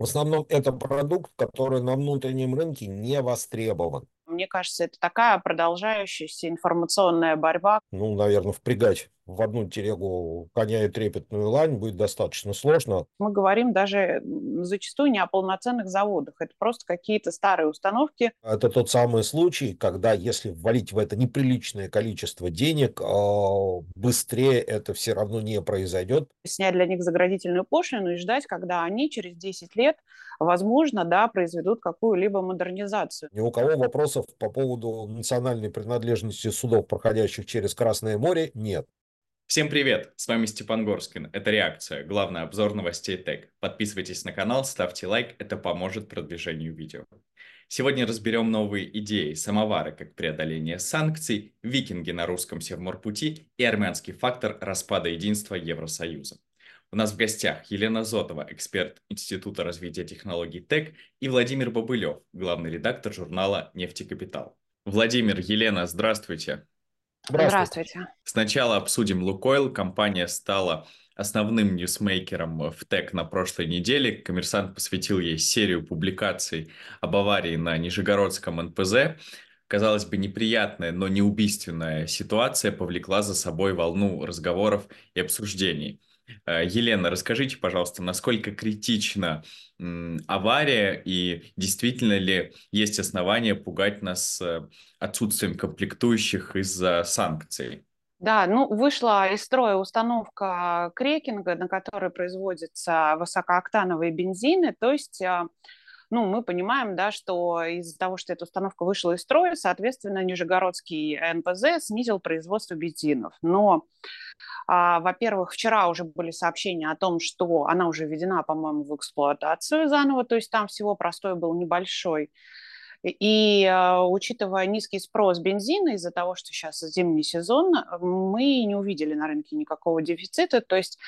В основном это продукт, который на внутреннем рынке не востребован. Мне кажется, это такая продолжающаяся информационная борьба. Ну, наверное, впрягать в одну телегу коня и трепетную лань будет достаточно сложно. Мы говорим даже зачастую не о полноценных заводах. Это просто какие-то старые установки. Это тот самый случай, когда если ввалить в это неприличное количество денег, а, быстрее это все равно не произойдет. Снять для них заградительную пошлину и ждать, когда они через 10 лет, возможно, да, произведут какую-либо модернизацию. Ни у кого вопросов по поводу национальной принадлежности судов, проходящих через Красное море, нет. Всем привет! С вами Степан Горскин. Это «Реакция», главный обзор новостей ТЭК. Подписывайтесь на канал, ставьте лайк, это поможет продвижению видео. Сегодня разберем новые идеи, самовары как преодоление санкций, викинги на русском Севморпути и армянский фактор распада единства Евросоюза. У нас в гостях Елена Зотова, эксперт Института развития технологий ТЭК, и Владимир Бобылев, главный редактор журнала «Нефтекапитал». Владимир, Елена, здравствуйте. Здравствуйте. Здравствуйте. Сначала обсудим Лукойл. Компания стала основным ньюсмейкером в ТЭК на прошлой неделе. Коммерсант посвятил ей серию публикаций об аварии на Нижегородском НПЗ. Казалось бы, неприятная, но не убийственная ситуация повлекла за собой волну разговоров и обсуждений. Э, Елена, расскажите, пожалуйста, насколько критична авария и действительно ли есть основания пугать нас э, отсутствием комплектующих из-за санкций? Да, ну вышла из строя установка крекинга, на которой производятся высокооктановые бензины, то есть а, ну, мы понимаем, да, что из-за того, что эта установка вышла из строя, соответственно, Нижегородский НПЗ снизил производство бензинов. Но, во-первых, вчера уже были сообщения о том, что она уже введена, по-моему, в эксплуатацию заново, то есть там всего простой был небольшой и а, учитывая низкий спрос бензина из-за того, что сейчас зимний сезон, мы не увидели на рынке никакого дефицита. То есть,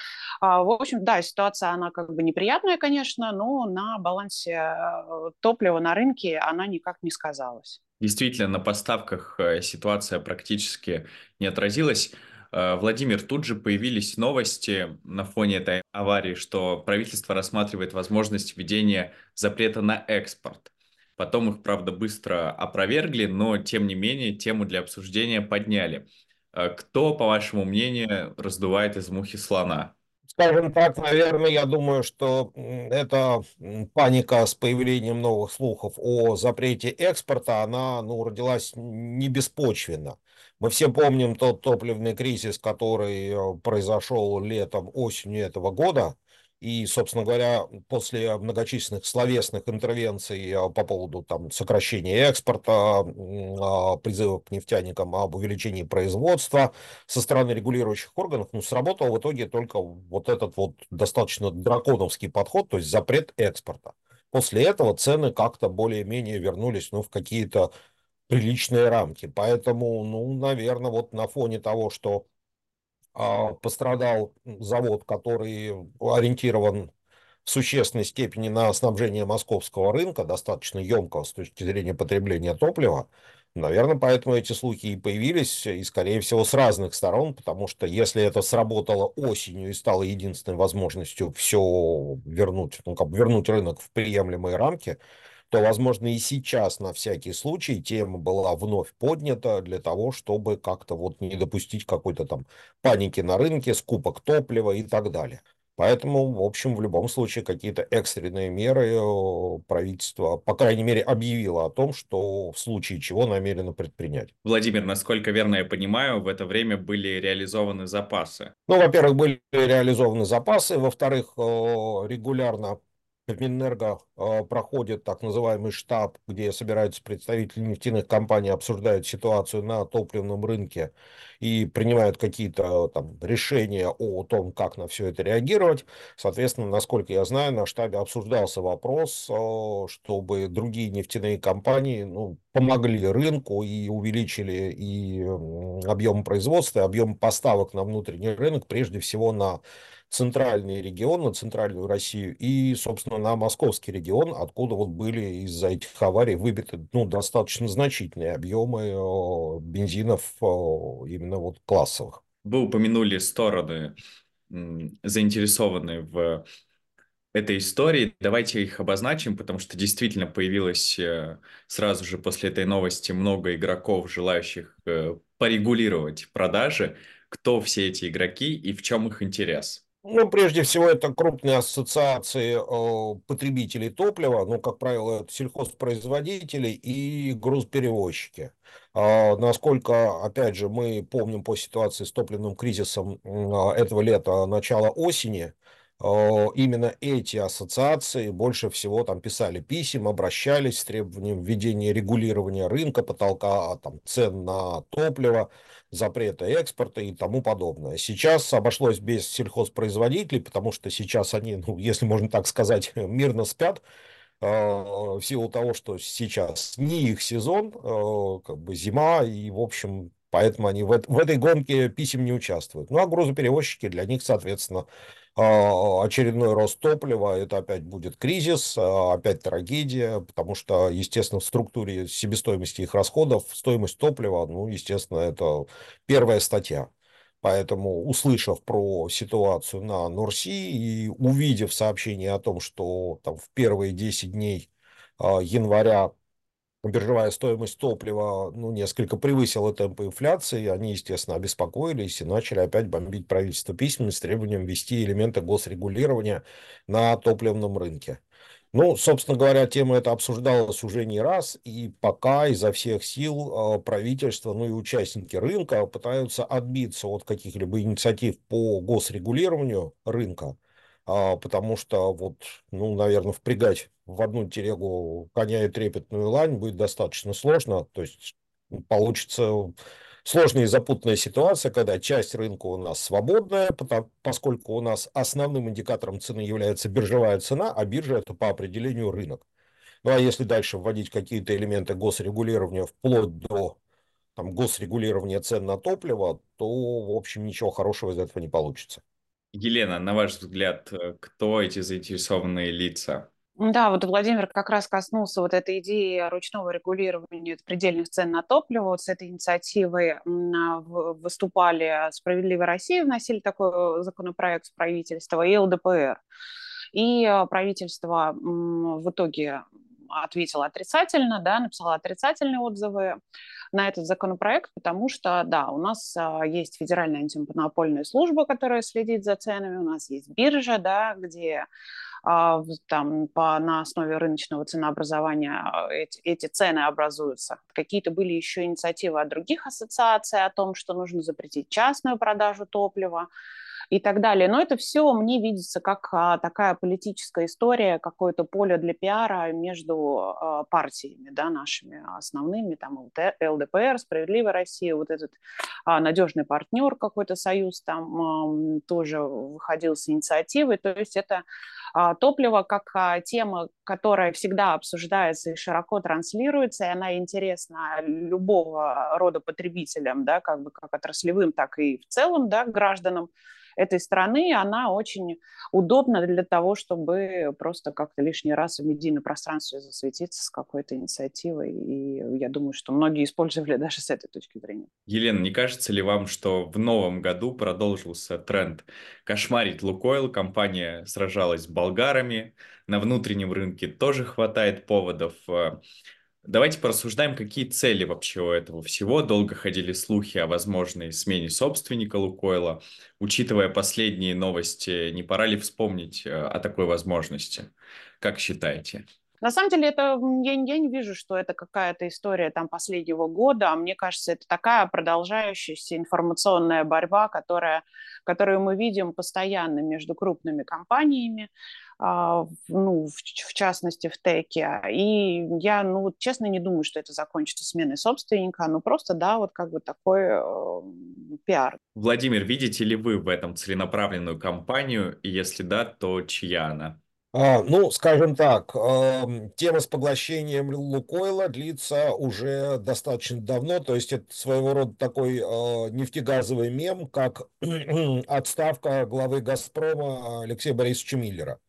а, в общем, да, ситуация, она как бы неприятная, конечно, но на балансе а, топлива на рынке она никак не сказалась. Действительно, на поставках э, ситуация практически не отразилась. Э, Владимир, тут же появились новости на фоне этой аварии, что правительство рассматривает возможность введения запрета на экспорт. Потом их, правда, быстро опровергли, но, тем не менее, тему для обсуждения подняли. Э, кто, по вашему мнению, раздувает из мухи слона? Скажем так, наверное, я думаю, что эта паника с появлением новых слухов о запрете экспорта, она ну, родилась не беспочвенно. Мы все помним тот топливный кризис, который э, произошел летом, осенью этого года, и, собственно говоря, после многочисленных словесных интервенций э, по поводу там, сокращения экспорта, а, призывов к нефтяникам об увеличении производства со стороны регулирующих органов, ну, сработал в итоге только вот этот вот достаточно драконовский подход, то есть запрет экспорта. После этого цены как-то более-менее вернулись ну, в какие-то приличные рамки. Поэтому, ну, наверное, вот на фоне того, что а, пострадал завод, который ориентирован в существенной степени на снабжение московского рынка, достаточно емкого с точки зрения потребления топлива. Наверное, поэтому эти слухи и появились, и, скорее всего, с разных сторон, потому что если это сработало осенью и стало единственной возможностью все вернуть, ну, как бы вернуть рынок в приемлемые рамки, то, возможно, и сейчас на всякий случай тема была вновь поднята для того, чтобы как-то вот не допустить какой-то там паники на рынке, скупок топлива и так далее. Поэтому, в общем, в любом случае какие-то экстренные меры э, правительство, по крайней мере, объявило о том, что в случае чего намерено предпринять. Владимир, насколько верно я понимаю, в это время были реализованы запасы? Ну, во-первых, были реализованы запасы, во-вторых, э, регулярно Минэнерго а, проходит так называемый штаб, где собираются представители нефтяных компаний, обсуждают ситуацию на топливном рынке и принимают какие-то там решения о том, как на все это реагировать. Соответственно, насколько я знаю, на штабе обсуждался вопрос, а, чтобы другие нефтяные компании ну, помогли рынку и увеличили и объем производства, и объем поставок на внутренний рынок, прежде всего на центральный регион, на центральную Россию и, собственно, на московский регион, откуда вот были из-за этих аварий выбиты ну, достаточно значительные объемы бензинов именно вот классовых. Вы упомянули стороны, заинтересованные в этой истории. Давайте их обозначим, потому что действительно появилось э, сразу же после этой новости много игроков, желающих э, порегулировать продажи. Кто все эти игроки и в чем их интерес? Ну, прежде всего, это крупные ассоциации э, потребителей топлива, ну, как правило, это сельхозпроизводители и грузоперевозчики. Э, насколько, опять же, мы помним по ситуации с топливным кризисом э, этого лета, начала осени, Э, именно эти ассоциации больше всего там писали писем, обращались с требованием введения регулирования рынка, потолка там, цен на топливо, запрета экспорта и тому подобное. Сейчас обошлось без сельхозпроизводителей, потому что сейчас они, ну, если можно так сказать, мирно спят, э, в силу того, что сейчас не их сезон, э, как бы зима, и, в общем, поэтому они в, в этой гонке писем не участвуют. Ну, а грузоперевозчики для них, соответственно, а, очередной рост топлива, это опять будет кризис, а, опять трагедия, потому что, естественно, в структуре себестоимости их расходов стоимость топлива, ну, естественно, это первая статья. Поэтому, услышав про ситуацию на Норси и увидев сообщение о том, что там в первые 10 дней а, января биржевая стоимость топлива ну, несколько превысила темпы инфляции, они, естественно, обеспокоились и начали опять бомбить правительство письмами с требованием ввести элементы госрегулирования на топливном рынке. Ну, собственно говоря, тема эта обсуждалась уже не раз, и пока изо всех сил а, правительство, ну и участники рынка пытаются отбиться от каких-либо инициатив по госрегулированию рынка, а, потому что вот, ну, наверное, впрягать в одну телегу коня и трепетную лань будет достаточно сложно, то есть получится сложная и запутанная ситуация, когда часть рынка у нас свободная, потому, поскольку у нас основным индикатором цены является биржевая цена, а биржа это по определению рынок. Ну а если дальше вводить какие-то элементы госрегулирования вплоть до там, госрегулирования цен на топливо, то, в общем, ничего хорошего из этого не получится. Елена, на ваш взгляд, э, кто эти заинтересованные лица? Да, вот Владимир как раз коснулся вот этой идеи ручного регулирования предельных цен на топливо. Вот с этой инициативой а, выступали «Справедливая Россия», вносили такой законопроект с правительства, и ЛДПР. И а, правительство в итоге ответило отрицательно, да, написало отрицательные отзывы на этот законопроект, потому что, да, у нас а, есть Федеральная антимонопольная служба, которая следит за ценами, у нас есть биржа, да, где там по, на основе рыночного ценообразования а, эти, эти цены образуются. Какие-то были еще инициативы от других ассоциаций о том, что нужно запретить частную продажу топлива и так далее. Но это все мне видится как а, такая политическая история, какое-то поле для пиара между а, партиями, да, нашими основными, там ЛДПР, Справедливая Россия, вот этот а, надежный партнер какой-то союз там тоже выходил с инициативой. То есть это топливо как тема, которая всегда обсуждается и широко транслируется, и она интересна любого рода потребителям, да, как бы как отраслевым, так и в целом, да, гражданам этой страны, она очень удобна для того, чтобы просто как-то лишний раз в медийном пространстве засветиться с какой-то инициативой. И я думаю, что многие использовали даже с этой точки зрения. Елена, не кажется ли вам, что в новом году продолжился тренд кошмарить Лукойл? Компания сражалась с болгарами, на внутреннем рынке тоже хватает поводов. Давайте порассуждаем, какие цели вообще у этого всего. Долго ходили слухи о возможной смене собственника Лукойла. Учитывая последние новости, не пора ли вспомнить э, о такой возможности? Как считаете? На самом деле, это, я, я не вижу, что это какая-то история там, последнего года. А мне кажется, это такая продолжающаяся информационная борьба, которая, которую мы видим постоянно между крупными компаниями. А, ну, в, в частности, в теке. И я, ну, честно, не думаю, что это закончится сменой собственника, ну, просто, да, вот как бы такой э, пиар. Владимир, видите ли вы в этом целенаправленную кампанию? И если да, то чья она? А, ну, скажем так, э, тема с поглощением Лукойла длится уже достаточно давно, то есть это своего рода такой э, нефтегазовый мем, как отставка главы «Газпрома» Алексея Борисовича Миллера.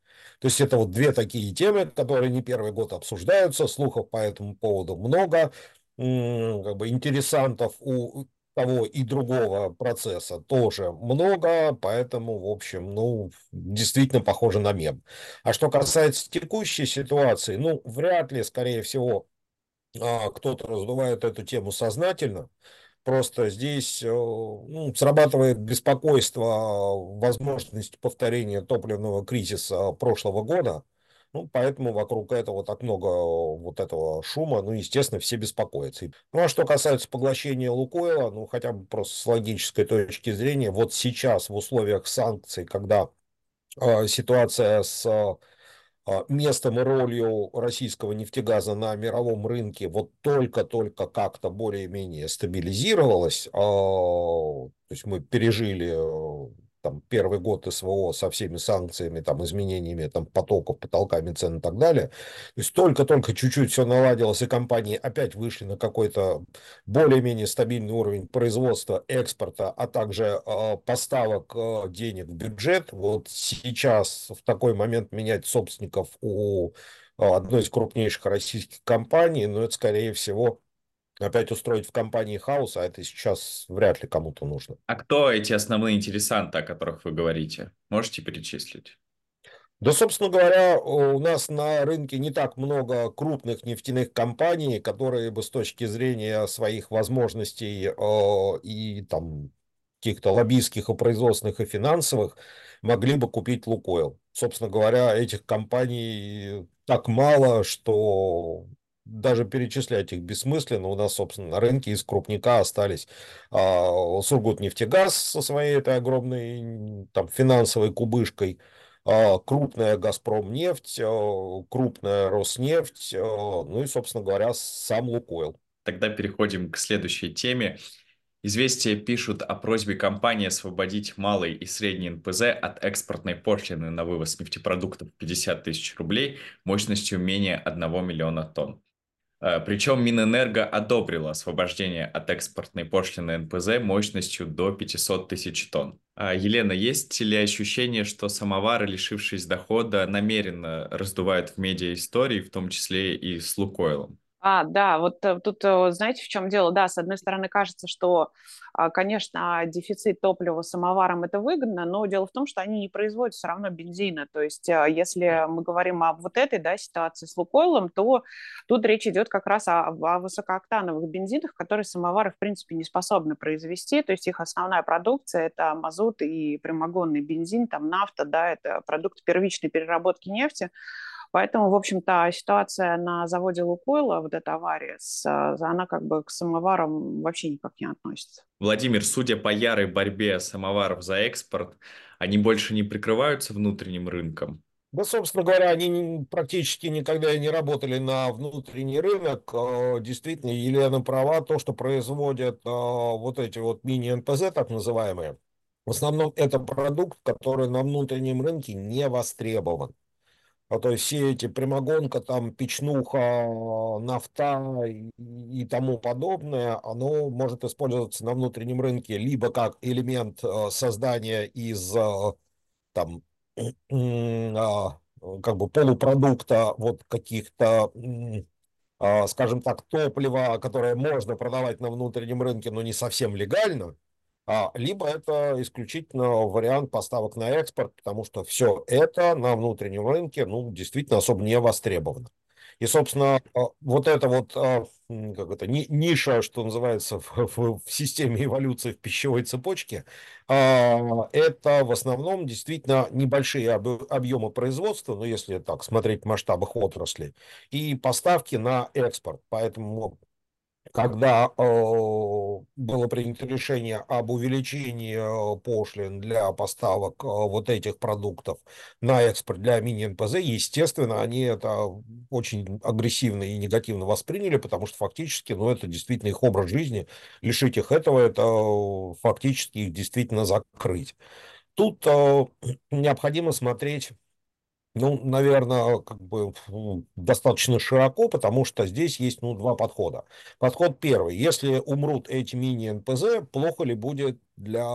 То есть это вот две такие темы, которые не первый год обсуждаются, слухов по этому поводу много, как бы интересантов у того и другого процесса тоже много, поэтому, в общем, ну, действительно похоже на мем. А что касается текущей ситуации, ну, вряд ли, скорее всего, а, кто-то раздувает эту тему сознательно. Просто здесь э, ну, срабатывает беспокойство возможности повторения топливного кризиса прошлого года. Ну, поэтому вокруг этого так много вот этого шума, ну, естественно, все беспокоятся. Ну, а что касается поглощения Лукойла, ну, хотя бы просто с логической точки зрения, вот сейчас в условиях санкций, когда э, ситуация с местом и ролью российского нефтегаза на мировом рынке вот только-только как-то более-менее стабилизировалась, а, то есть мы пережили э, первый год СВО со всеми санкциями, там, изменениями там, потоков, потолками цен и так далее. То есть только-только чуть-чуть все наладилось, и компании опять вышли на какой-то более-менее стабильный уровень производства, экспорта, а также э, поставок э, денег в бюджет. Вот сейчас в такой момент менять собственников у одной из крупнейших российских компаний, но это, скорее всего, опять устроить в компании хаос, а это сейчас вряд ли кому-то нужно. А кто эти основные интересанты, о которых вы говорите? Можете перечислить? Да, собственно говоря, у нас на рынке не так много крупных нефтяных компаний, которые бы с точки зрения своих возможностей э, и там каких-то лоббистских и производственных и финансовых могли бы купить Лукойл. Собственно говоря, этих компаний так мало, что даже перечислять их бессмысленно. У нас, собственно, на рынке из крупника остались а, Сургутнефтегаз со своей этой огромной там, финансовой кубышкой, а, крупная Газпромнефть, а, крупная Роснефть, а, ну и, собственно говоря, сам Лукойл. Тогда переходим к следующей теме. Известия пишут о просьбе компании освободить малый и средний НПЗ от экспортной пошлины на вывоз нефтепродуктов 50 тысяч рублей мощностью менее 1 миллиона тонн. Э, Причем Минэнерго одобрила освобождение от экспортной пошлины НПЗ мощностью до 500 тысяч тонн. А, Елена, есть ли ощущение, что самовары, лишившись дохода, намеренно раздувают в медиа истории, в том числе и с Лукойлом? А, да, вот э, тут, э, знаете, в чем дело? Да, с одной стороны, кажется, что, а, конечно, дефицит топлива самоваром это выгодно, но дело в том, что они не производят все равно бензина. То есть, а, если мы говорим об вот этой да, ситуации с Лукойлом, то тут речь идет как раз о, о высокооктановых бензинах, которые самовары, в принципе, не способны произвести. То есть, их основная продукция – это мазут и прямогонный бензин, там нафта, да, это продукты первичной переработки нефти. Поэтому, в общем-то, ситуация на заводе Лукойла, вот эта авария, с, она как бы к самоварам вообще никак не относится. Владимир, судя по ярой борьбе самоваров за экспорт, они больше не прикрываются внутренним рынком? Да, собственно говоря, они практически никогда не работали на внутренний рынок. А, действительно, Елена права, то, что производят а, вот эти вот мини-НПЗ, так называемые, в основном это продукт, который на внутреннем рынке не востребован. А то есть все эти прямогонка, там печнуха, нафта и, и тому подобное, оно может использоваться на внутреннем рынке либо как элемент э, создания из э, там а, как бы полупродукта вот каких-то а, скажем так, топлива, которое можно продавать на внутреннем рынке, но не совсем легально, либо это исключительно вариант поставок на экспорт, потому что все это на внутреннем рынке ну, действительно особо не востребовано. И, собственно, а, вот эта вот а, как это, ниша, что называется, в, в, в системе эволюции в пищевой цепочке, это в основном действительно небольшие объемы производства, ну, если так смотреть в масштабах отрасли, и поставки на экспорт. Поэтому когда э, было принято решение об увеличении э, пошлин для поставок э, вот этих продуктов на экспорт для мини-НПЗ, естественно, они это очень агрессивно и негативно восприняли, потому что фактически, ну, это действительно их образ жизни, лишить их этого, это фактически их действительно закрыть. Тут необходимо смотреть ну, наверное, как бы достаточно широко, потому что здесь есть ну, два подхода. Подход первый. Если умрут эти мини-НПЗ, плохо ли будет для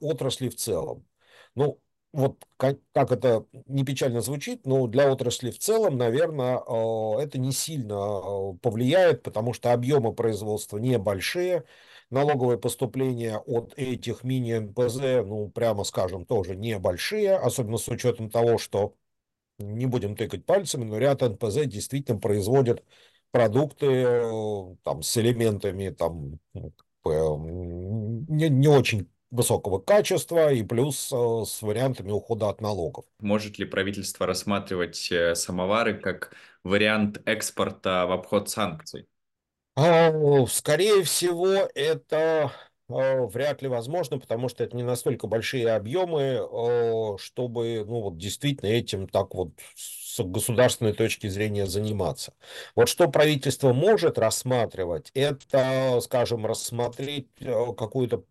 отрасли в целом? Ну, вот как, как это не печально звучит, но для отрасли в целом, наверное, э, это не сильно э, повлияет, потому что объемы производства небольшие, налоговые поступления от этих мини-НПЗ, ну, прямо скажем, тоже небольшие, особенно с учетом того, что не будем тыкать пальцами, но ряд НПЗ действительно производят продукты э, там, с элементами там, не, не очень высокого качества и плюс э, с вариантами ухода от налогов. Может ли правительство рассматривать э, самовары как вариант экспорта в обход санкций? Скорее всего, это вряд ли возможно, потому что это не настолько большие объемы, а, чтобы ну, вот действительно этим так вот с государственной точки зрения заниматься. Вот что правительство может рассматривать, это, скажем, рассмотреть какую-то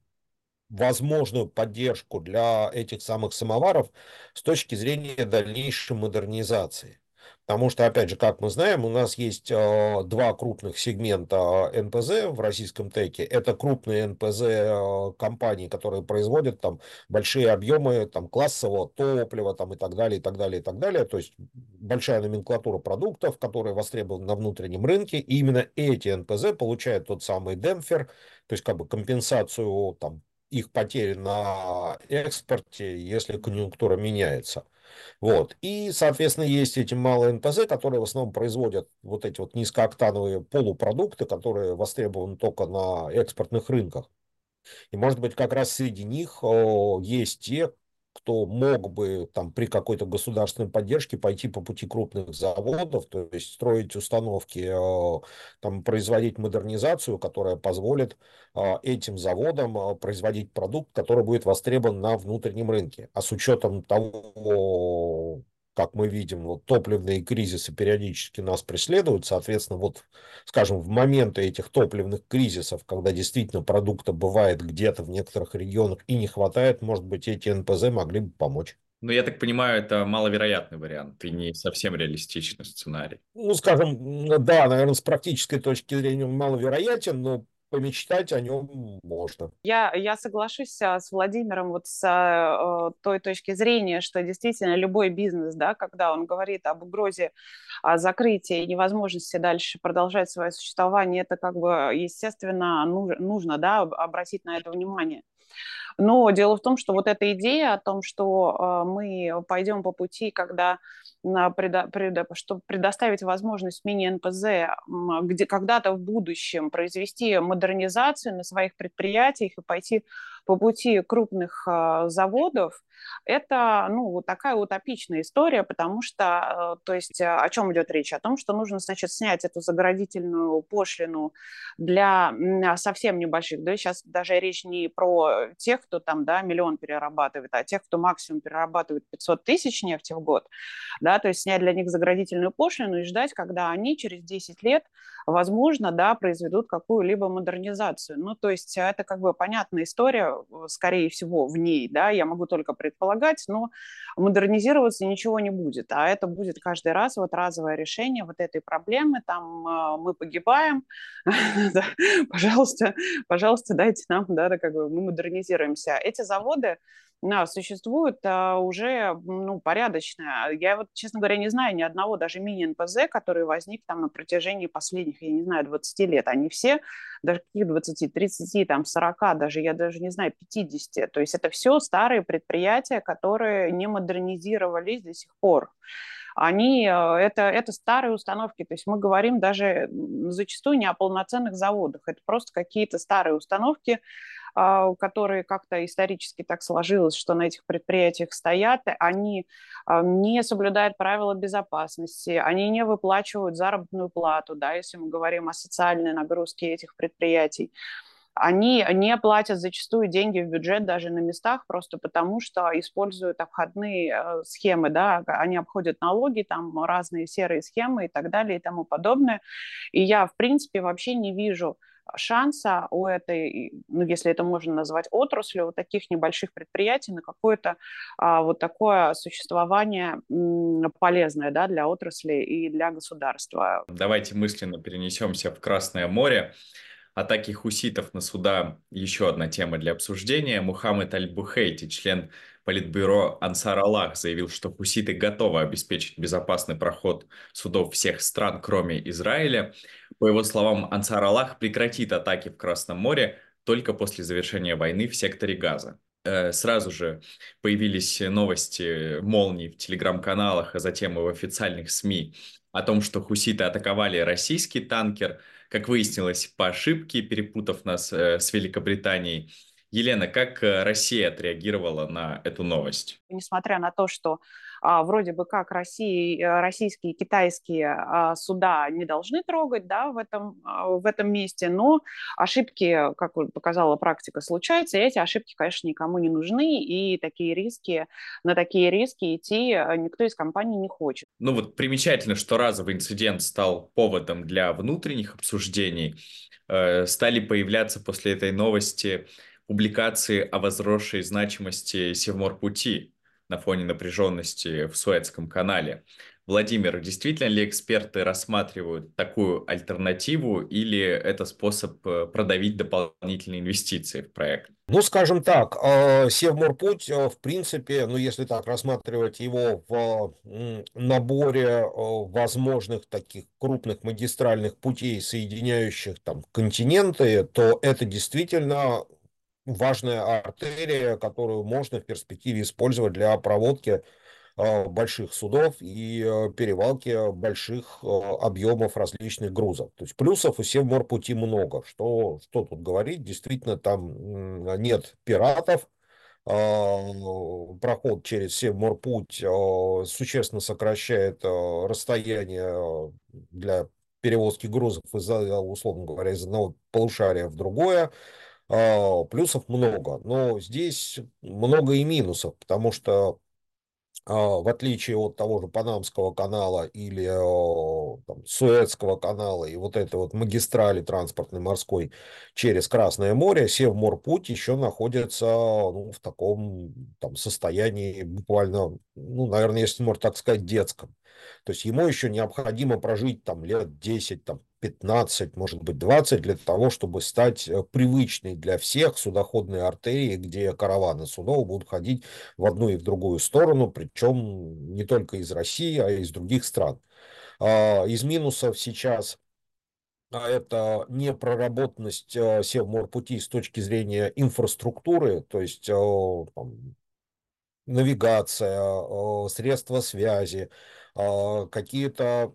возможную поддержку для этих самых самоваров с точки зрения дальнейшей модернизации. Потому что, опять же, как мы знаем, у нас есть э, два крупных сегмента НПЗ в российском теке. Это крупные НПЗ э, компании, которые производят там большие объемы там, классового топлива там, и так далее, и так далее, и так далее. То есть большая номенклатура продуктов, которые востребованы на внутреннем рынке. И именно эти НПЗ получают тот самый демпфер, то есть как бы компенсацию там, их потери на экспорте, если конъюнктура меняется. Вот. И, соответственно, есть эти малые НПЗ, которые в основном производят вот эти вот низкооктановые полупродукты, которые востребованы только на экспортных рынках. И, может быть, как раз среди них есть те, кто мог бы там при какой-то государственной поддержке пойти по пути крупных заводов, то есть строить установки, э, там, производить модернизацию, которая позволит э, этим заводам э, производить продукт, который будет востребован на внутреннем рынке. А с учетом того, как мы видим, вот топливные кризисы периодически нас преследуют, соответственно, вот, скажем, в моменты этих топливных кризисов, когда действительно продукта бывает где-то в некоторых регионах и не хватает, может быть, эти НПЗ могли бы помочь. Ну, я так понимаю, это маловероятный вариант и не совсем реалистичный сценарий. Ну, скажем, да, наверное, с практической точки зрения маловероятен, но помечтать о нем можно. Я, я соглашусь а, с Владимиром вот с э, той точки зрения, что действительно любой бизнес, да, когда он говорит об угрозе о закрытии и невозможности дальше продолжать свое существование, это как бы, естественно, нужно, нужно да, обратить на это внимание. Но дело в том, что вот эта идея о том, что э, мы пойдем по пути, когда чтобы предоставить возможность мини-НПЗ где когда-то в будущем произвести модернизацию на своих предприятиях и пойти по пути крупных а, заводов, это ну, такая утопичная история, потому что, э, то есть о чем идет речь? О том, что нужно, значит, снять эту заградительную пошлину для совсем небольших, да, сейчас даже речь не про тех, кто там, да, миллион перерабатывает, а тех, кто максимум перерабатывает 500 тысяч нефти в год, да, то есть снять для них заградительную пошлину и ждать, когда они через 10 лет, возможно, да, произведут какую-либо модернизацию. Ну, то есть это как бы понятная история, скорее всего, в ней, да, я могу только предполагать, но модернизироваться ничего не будет, а это будет каждый раз вот разовое решение вот этой проблемы, там а, мы погибаем, пожалуйста, пожалуйста, дайте нам, да, как бы мы модернизируемся. Эти заводы, да, существует а, уже ну, порядочно. Я вот, честно говоря, не знаю ни одного даже мини-НПЗ, который возник там на протяжении последних, я не знаю, 20 лет. Они все, даже каких 20, 30, там, 40, даже, я даже не знаю, 50. То есть это все старые предприятия, которые не модернизировались до сих пор они, э, это, это старые установки, то есть мы говорим даже зачастую не о полноценных заводах, это просто какие-то старые установки, а, которые как-то исторически так сложилось, что на этих предприятиях стоят, они а, не соблюдают правила безопасности, они не выплачивают заработную плату, да, если мы говорим о социальной нагрузке этих предприятий они не платят зачастую деньги в бюджет даже на местах, просто потому что используют обходные э, схемы, да, они обходят налоги, там разные серые схемы и так далее и тому подобное. И я, в принципе, вообще не вижу шанса у этой, ну, если это можно назвать отраслью, у таких небольших предприятий на какое-то а, вот такое существование полезное да, для отрасли и для государства. Давайте мысленно перенесемся в Красное море. Атаки хуситов на суда – еще одна тема для обсуждения. Мухаммед Аль-Бухейти, член Политбюро Ансар Аллах, заявил, что хуситы готовы обеспечить безопасный проход судов всех стран, кроме Израиля. По его словам, Ансар Аллах прекратит атаки в Красном море, только после завершения войны в секторе Газа. Э, сразу же появились новости молний в телеграм-каналах, а затем и в официальных СМИ о том, что хуситы атаковали российский танкер, как выяснилось, по ошибке, перепутав нас э, с Великобританией. Елена, как э, Россия отреагировала на эту новость? Несмотря на то, что а, вроде бы как России, э, российские и китайские а, суда не должны трогать да, в, этом, а, в этом месте, но ошибки, как показала практика, случаются, и эти ошибки, конечно, никому не нужны, и такие риски, на такие риски идти э, никто из компаний не хочет. Ну вот примечательно, что разовый инцидент стал поводом для внутренних обсуждений, э, стали появляться после этой новости публикации о возросшей значимости Севморпути на фоне напряженности в Суэцком канале. Владимир, действительно ли эксперты рассматривают такую альтернативу или это способ э, продавить дополнительные инвестиции в проект? Ну, скажем так, э, Севморпуть, э, в принципе, ну, если так рассматривать его в наборе возможных таких крупных магистральных путей, соединяющих там континенты, то это действительно важная артерия, которую можно в перспективе использовать для проводки а, больших судов и а, перевалки больших а, объемов различных грузов. То есть плюсов у Севморпути много. Что, что тут говорить? Действительно, там нет пиратов, проход через Севморпуть существенно сокращает расстояние для перевозки грузов из, условно говоря, из одного полушария в другое. А, плюсов много, но здесь много и минусов, потому что а, в отличие от того же Панамского канала или а, там, Суэцкого канала и вот этой вот магистрали транспортной морской через Красное море, Севморпуть еще находится ну, в таком там, состоянии буквально, ну, наверное, если можно так сказать, детском. То есть ему еще необходимо прожить там лет 10, там, 15, может быть, 20 для того, чтобы стать э, привычной для всех судоходной артерией, где караваны судов будут ходить в одну и в другую сторону, причем не только из России, а и из других стран. А, из минусов сейчас а это непроработанность э, Севморпути с точки зрения инфраструктуры, то есть э, навигация, средства связи, какие-то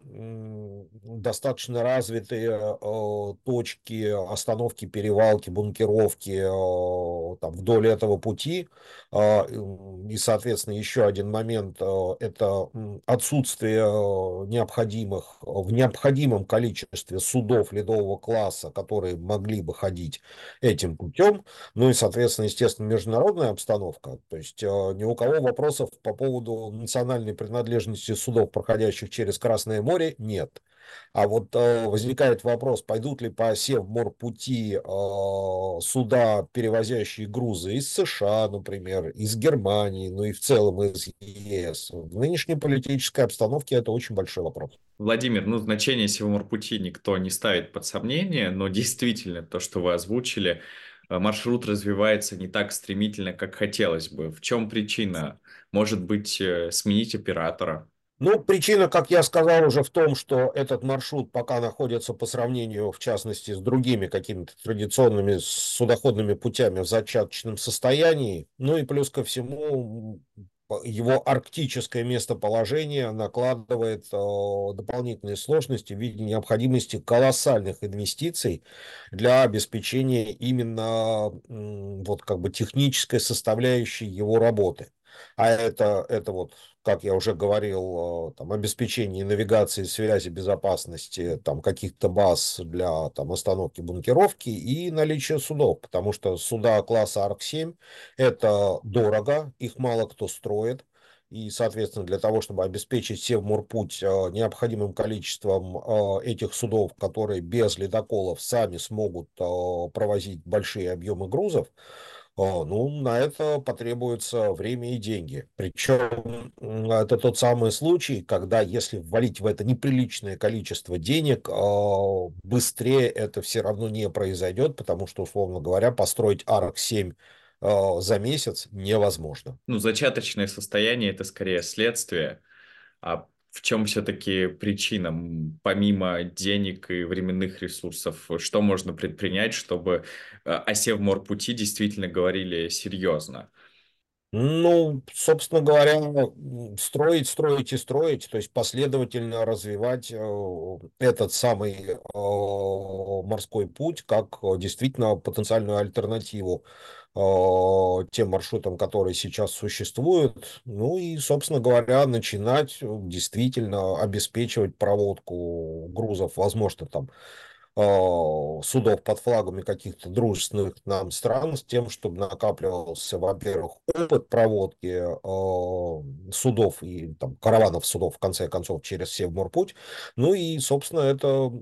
достаточно развитые а, точки остановки, перевалки, бункеровки а, там, вдоль этого пути. И, соответственно, еще один момент – это отсутствие необходимых, в необходимом количестве судов ледового класса, которые могли бы ходить этим путем. Ну и, соответственно, естественно, международная обстановка. То есть ни у кого вопросов по поводу национальной принадлежности судов проходящих через Красное море, нет. А вот э, возникает вопрос, пойдут ли по Севморпути э, суда, перевозящие грузы из США, например, из Германии, ну и в целом из ЕС. В нынешней политической обстановке это очень большой вопрос. Владимир, ну значение Севморпути никто не ставит под сомнение, но действительно то, что вы озвучили, э, маршрут развивается не так стремительно, как хотелось бы. В чем причина? Может быть, э, сменить оператора? Ну, причина, как я сказал, уже в том, что этот маршрут пока находится по сравнению, в частности, с другими какими-то традиционными судоходными путями в зачаточном состоянии. Ну и плюс ко всему, его арктическое местоположение накладывает э, дополнительные сложности в виде необходимости колоссальных инвестиций для обеспечения именно вот как бы технической составляющей его работы. А это, это вот как я уже говорил, там, обеспечение навигации, связи, безопасности там, каких-то баз для там, остановки бункеровки и наличие судов, потому что суда класса АРК-7 это дорого, их мало кто строит, и, соответственно, для того, чтобы обеспечить Севморпуть необходимым количеством этих судов, которые без ледоколов сами смогут провозить большие объемы грузов, ну, на это потребуется время и деньги. Причем это тот самый случай, когда если ввалить в это неприличное количество денег, а, быстрее это все равно не произойдет, потому что, условно говоря, построить АРК-7 а, за месяц невозможно. Ну, зачаточное состояние – это скорее следствие, а в чем все-таки причина, помимо денег и временных ресурсов, что можно предпринять, чтобы э, о Севморпути действительно говорили серьезно? Ну, собственно говоря, строить, строить и строить, то есть последовательно развивать этот самый морской путь как действительно потенциальную альтернативу тем маршрутам, которые сейчас существуют. Ну и, собственно говоря, начинать действительно обеспечивать проводку грузов, возможно, там а, судов под флагами каких-то дружественных нам стран с тем, чтобы накапливался, во-первых, опыт проводки э, судов и там, караванов судов, в конце концов, через Севморпуть. Ну и, собственно, это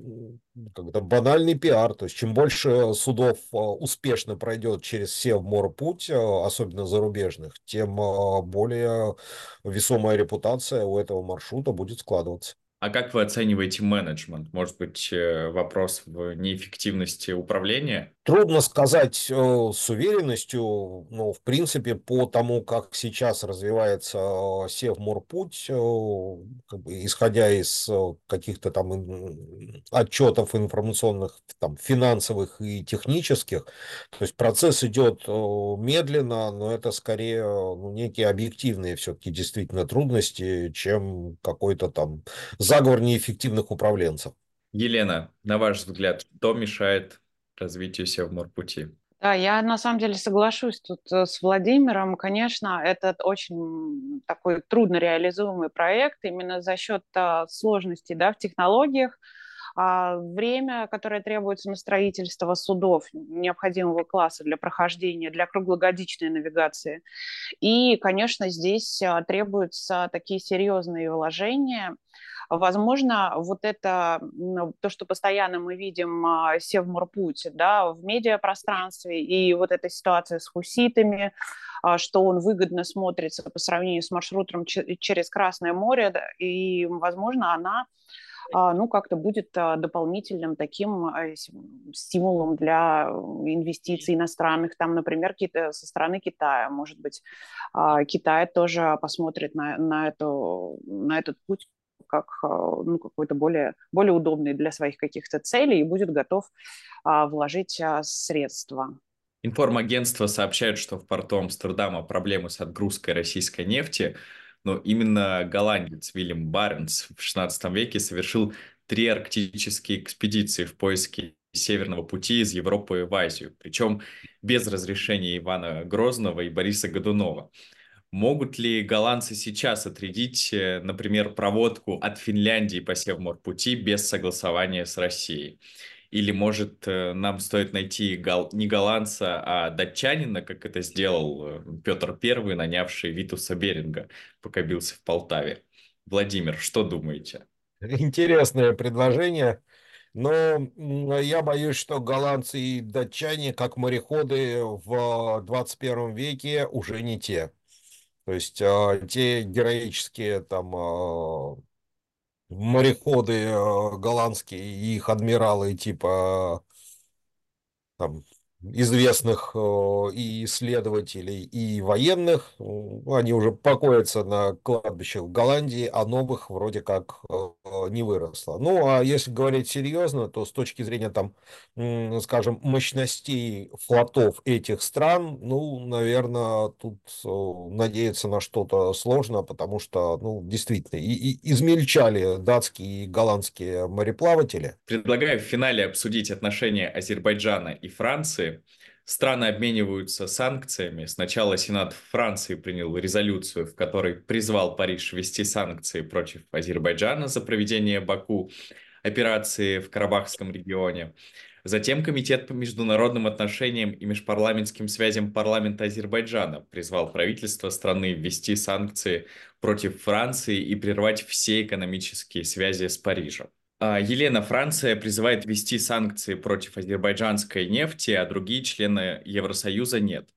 когда банальный пиар. То есть, чем больше судов э, успешно пройдет через Севморпуть, особенно зарубежных, тем более весомая репутация у этого маршрута будет складываться. А как вы оцениваете менеджмент? Может быть, э, вопрос в неэффективности управления? Трудно сказать э, с уверенностью, но в принципе по тому, как сейчас развивается э, Севморпуть, э, как бы, исходя из каких-то там отчетов информационных, там, финансовых и технических, то есть процесс идет медленно, но это скорее ну, некие объективные все-таки действительно трудности, чем какой-то там заговор неэффективных управленцев. Елена, на ваш взгляд, что мешает развитию Севморпути. Да, я на самом деле соглашусь тут э, с Владимиром. Конечно, это очень такой трудно реализуемый проект именно за счет а, сложностей да, в технологиях, а, время, которое требуется на строительство судов необходимого класса для прохождения, для круглогодичной навигации. И, конечно, здесь а, требуются такие серьезные вложения – Возможно, вот это то, что постоянно мы видим а, Севморпуть да, в медиапространстве, и вот эта ситуация с хуситами, а, что он выгодно смотрится по сравнению с маршрутом через Красное море, и, возможно, она а, ну, как-то будет дополнительным таким стимулом для инвестиций иностранных, там, например, со стороны Китая. Может быть, Китай тоже посмотрит на, на, эту, на этот путь как а, ну, какой-то более, более удобный для своих каких-то целей и будет готов а, вложить а, средства. Информагентства сообщают, что в порту Амстердама проблемы с отгрузкой российской нефти, но именно голландец Вильям Баренц в XVI веке совершил три арктические экспедиции в поиске Северного пути из Европы в Азию, причем без разрешения Ивана Грозного и Бориса Годунова. Могут ли голландцы сейчас отрядить, э, например, проводку от Финляндии по Севморпути без согласования с Россией? Или, может, э, нам стоит найти гол... не голландца, а датчанина, как это сделал э, Петр I, нанявший Витуса Беринга, пока бился в Полтаве? Владимир, что думаете? Интересное предложение. Но я боюсь, что голландцы и датчане, как мореходы в 21 веке, уже не те. То есть а, те героические там а, мореходы а, голландские и их адмиралы типа там известных и исследователей, и военных. Они уже покоятся на кладбищах в Голландии, а новых вроде как не выросло. Ну, а если говорить серьезно, то с точки зрения, там, скажем, мощностей флотов этих стран, ну, наверное, тут надеяться на что-то сложно, потому что, ну, действительно, и, и измельчали датские и голландские мореплаватели. Предлагаю в финале обсудить отношения Азербайджана и Франции Страны обмениваются санкциями. Сначала Сенат Франции принял резолюцию, в которой призвал Париж ввести санкции против Азербайджана за проведение Баку операции в Карабахском регионе. Затем Комитет по международным отношениям и межпарламентским связям парламента Азербайджана призвал правительство страны ввести санкции против Франции и прервать все экономические связи с Парижем. А, Елена, Франция призывает ввести санкции против азербайджанской нефти, а другие члены Евросоюза нет.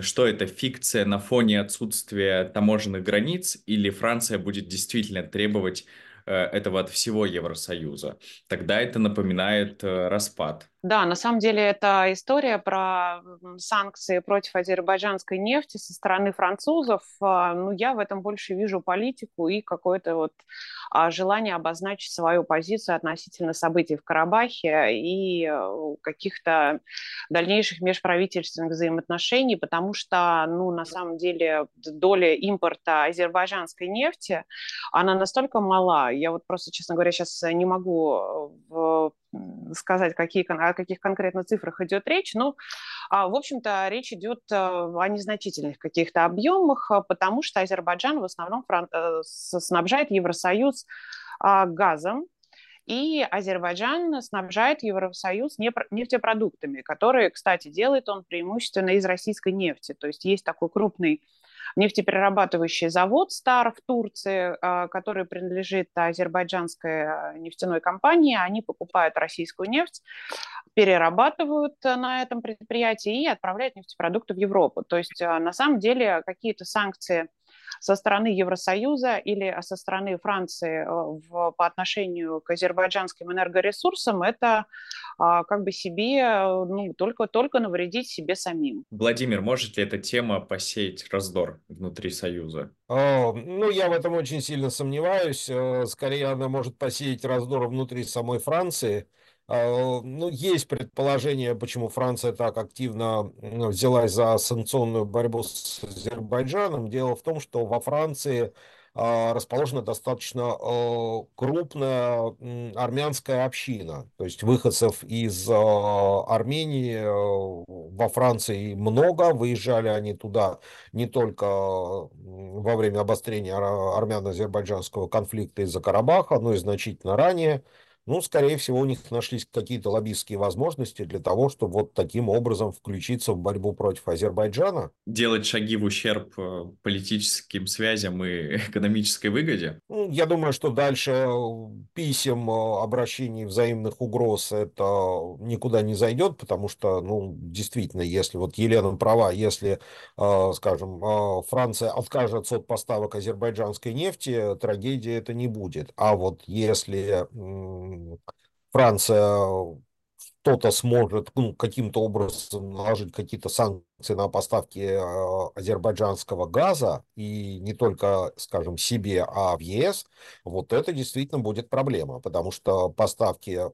Что это, фикция на фоне отсутствия таможенных границ или Франция будет действительно требовать э, этого от всего Евросоюза? Тогда это напоминает э, распад. Да, на самом деле это история про санкции против азербайджанской нефти со стороны французов. А, ну, я в этом больше вижу политику и какое-то вот желание обозначить свою позицию относительно событий в Карабахе и э, каких-то дальнейших межправительственных взаимоотношений, потому что, ну, на самом деле доля импорта азербайджанской нефти, она настолько мала. Я вот просто, честно говоря, сейчас не могу э, сказать, какие, о каких конкретно цифрах идет речь, но, а, в общем-то, речь идет э, о незначительных каких-то объемах, э, потому что Азербайджан в основном э, снабжает Евросоюз а, газом, и Азербайджан снабжает Евросоюз нефтепродуктами, которые, кстати, делает он преимущественно из российской нефти. То есть есть такой крупный нефтеперерабатывающий завод «Стар» в Турции, а, который принадлежит азербайджанской а, нефтяной компании. Они покупают российскую нефть, перерабатывают на этом предприятии и отправляют нефтепродукты в Европу. То есть а, на самом деле какие-то санкции со стороны Евросоюза или со стороны Франции э, в, по отношению к азербайджанским энергоресурсам, это а, как бы себе, ну, только, только навредить себе самим. Владимир, может ли эта тема посеять раздор внутри Союза? О, ну, я в этом очень сильно сомневаюсь. Э, скорее, она может посеять раздор внутри самой Франции, а, ну, есть предположение, почему Франция так активно ну, взялась за санкционную борьбу с Азербайджаном. Дело в том, что во Франции а, расположена достаточно а, крупная армянская община. То есть выходцев из Армении во Франции много. Выезжали они туда не только во время обострения армяно-азербайджанского конфликта из-за Карабаха, но и значительно ранее. Ну, скорее всего, у них нашлись какие-то лоббистские возможности для того, чтобы вот таким образом включиться в борьбу против Азербайджана. Делать шаги в ущерб э, политическим связям и экономической выгоде? Ну, я думаю, что дальше э, писем, э, обращений, взаимных угроз это никуда не зайдет, потому что, ну, действительно, если вот Елена права, если, скажем, Франция откажется от поставок азербайджанской нефти, трагедии это не будет. А вот если Франция кто-то сможет ну, каким-то образом наложить какие-то санкции на поставки э, азербайджанского газа, и не только, скажем, себе, а в ЕС, вот это действительно будет проблема, потому что поставки э,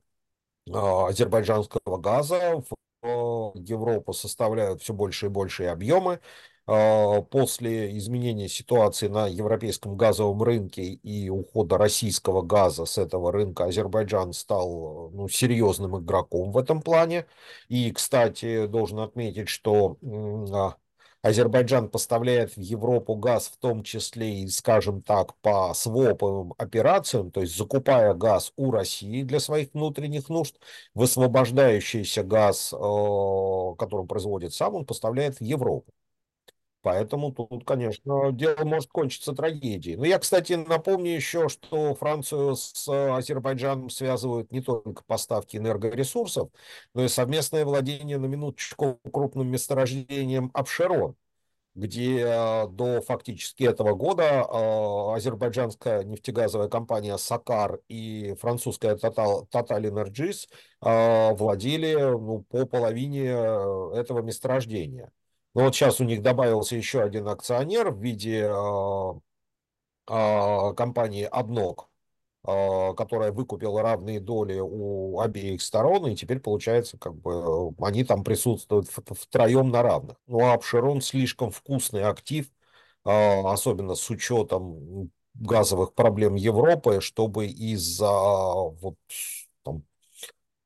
азербайджанского газа в э, Европу составляют все больше и большие объемы, после изменения ситуации на европейском газовом рынке и ухода российского газа с этого рынка Азербайджан стал ну, серьезным игроком в этом плане. И, кстати, должен отметить, что а, Азербайджан поставляет в Европу газ в том числе и, скажем так, по своповым операциям, то есть закупая газ у России для своих внутренних нужд, высвобождающийся газ, а, который производит сам, он поставляет в Европу. Поэтому тут, конечно, дело может кончиться трагедией. Но я, кстати, напомню еще, что Францию с Азербайджаном связывают не только поставки энергоресурсов, но и совместное владение на минуточку крупным месторождением Абшерон, где э, до фактически этого года э, азербайджанская нефтегазовая компания «Сакар» и французская Total, Total Energies э, владели ну, по половине этого месторождения. Но вот сейчас у них добавился еще один акционер в виде э, э, компании Обнок, э, которая выкупила равные доли у обеих сторон, и теперь получается, как бы они там присутствуют втроем на равных. Ну а Апшерон слишком вкусный актив, особенно с учетом газовых проблем Европы, чтобы из-за вот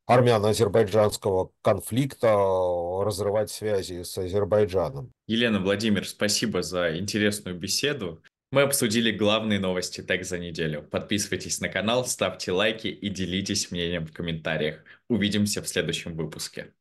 армяно-азербайджанского конфликта э, разрывать связи с Азербайджаном. Елена, Владимир, спасибо за интересную беседу. Мы обсудили главные новости ТЭК за неделю. Подписывайтесь на канал, ставьте лайки и делитесь мнением в комментариях. Увидимся в следующем выпуске.